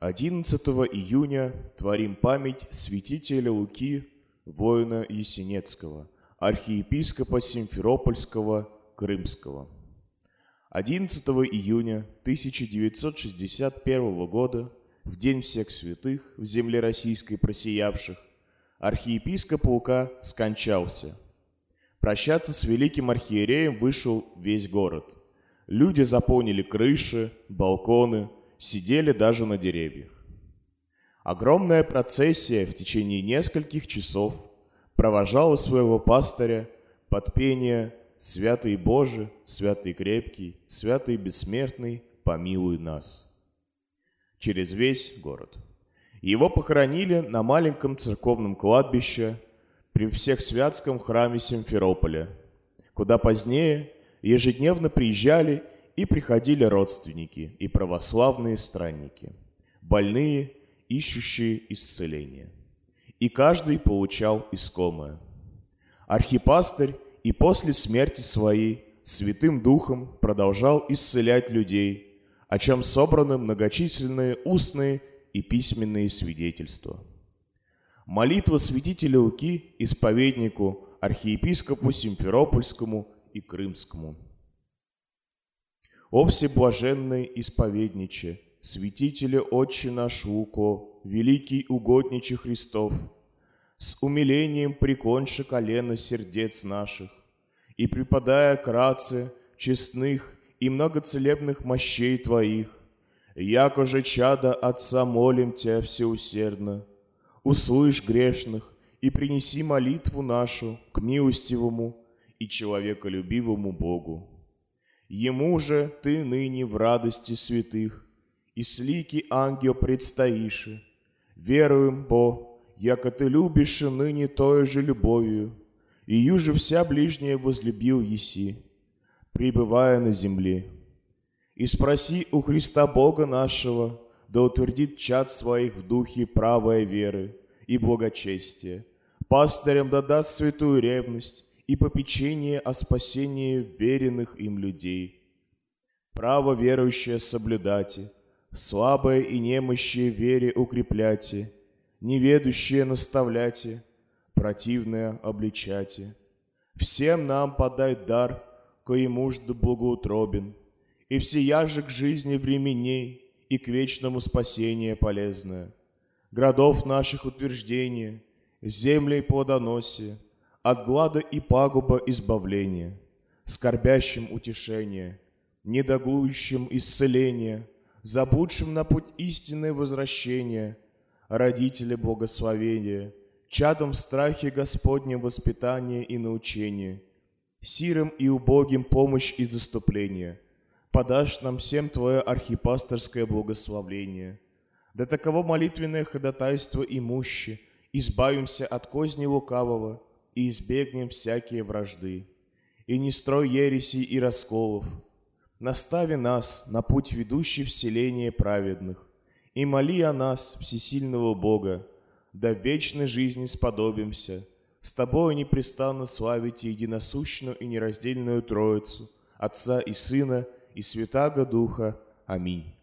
11 июня творим память святителя Луки, воина Есенецкого, архиепископа Симферопольского, Крымского. 11 июня 1961 года, в День всех святых в земле российской просиявших, архиепископ Лука скончался. Прощаться с великим архиереем вышел весь город. Люди заполнили крыши, балконы, сидели даже на деревьях. Огромная процессия в течение нескольких часов провожала своего пастыря под пение «Святый Боже, святый крепкий, святый бессмертный, помилуй нас». Через весь город. Его похоронили на маленьком церковном кладбище при всех святском храме Симферополя, куда позднее ежедневно приезжали и приходили родственники и православные странники, больные, ищущие исцеления. И каждый получал искомое. Архипастырь и после смерти своей Святым Духом продолжал исцелять людей, о чем собраны многочисленные устные и письменные свидетельства. Молитва святителя Луки исповеднику, архиепископу Симферопольскому и Крымскому. О всеблаженный исповедниче, святителе Отче наш Луко, великий угодниче Христов, с умилением приконши колено сердец наших, и преподая кратце честных и многоцелебных мощей Твоих, яко же чада Отца молим Тебя всеусердно, услышь грешных и принеси молитву нашу к милостивому и человеколюбивому Богу. Ему же ты ныне в радости святых, и слики ангел предстоишь. Веруем, Бо, яко ты любишь ныне той же любовью, и юже вся ближняя возлюбил еси, пребывая на земле. И спроси у Христа Бога нашего, да утвердит чад своих в духе правой веры и благочестия, пастырям да даст святую ревность, и попечение о спасении веренных им людей. Право верующее соблюдайте, слабое и немощие вере укрепляйте, неведущее наставляйте, противное обличайте. Всем нам подай дар, коему да благоутробен, и всеяже к жизни временей и к вечному спасению полезное. Городов наших утверждение, землей плодоносие, от глада и пагуба избавление, скорбящим утешение, недогующим исцеление, забудшим на путь истинное возвращение, родители благословения, чадом страхе Господнем воспитание и научение, сирым и убогим помощь и заступление, подашь нам всем Твое архипасторское благословление. До таково молитвенное ходатайство имуще, избавимся от козни лукавого – и избегнем всякие вражды. И не строй ереси и расколов. Настави нас на путь, ведущий в селение праведных, и моли о нас, всесильного Бога, да вечной жизни сподобимся, с Тобою непрестанно славить единосущную и нераздельную Троицу, Отца и Сына и Святаго Духа. Аминь.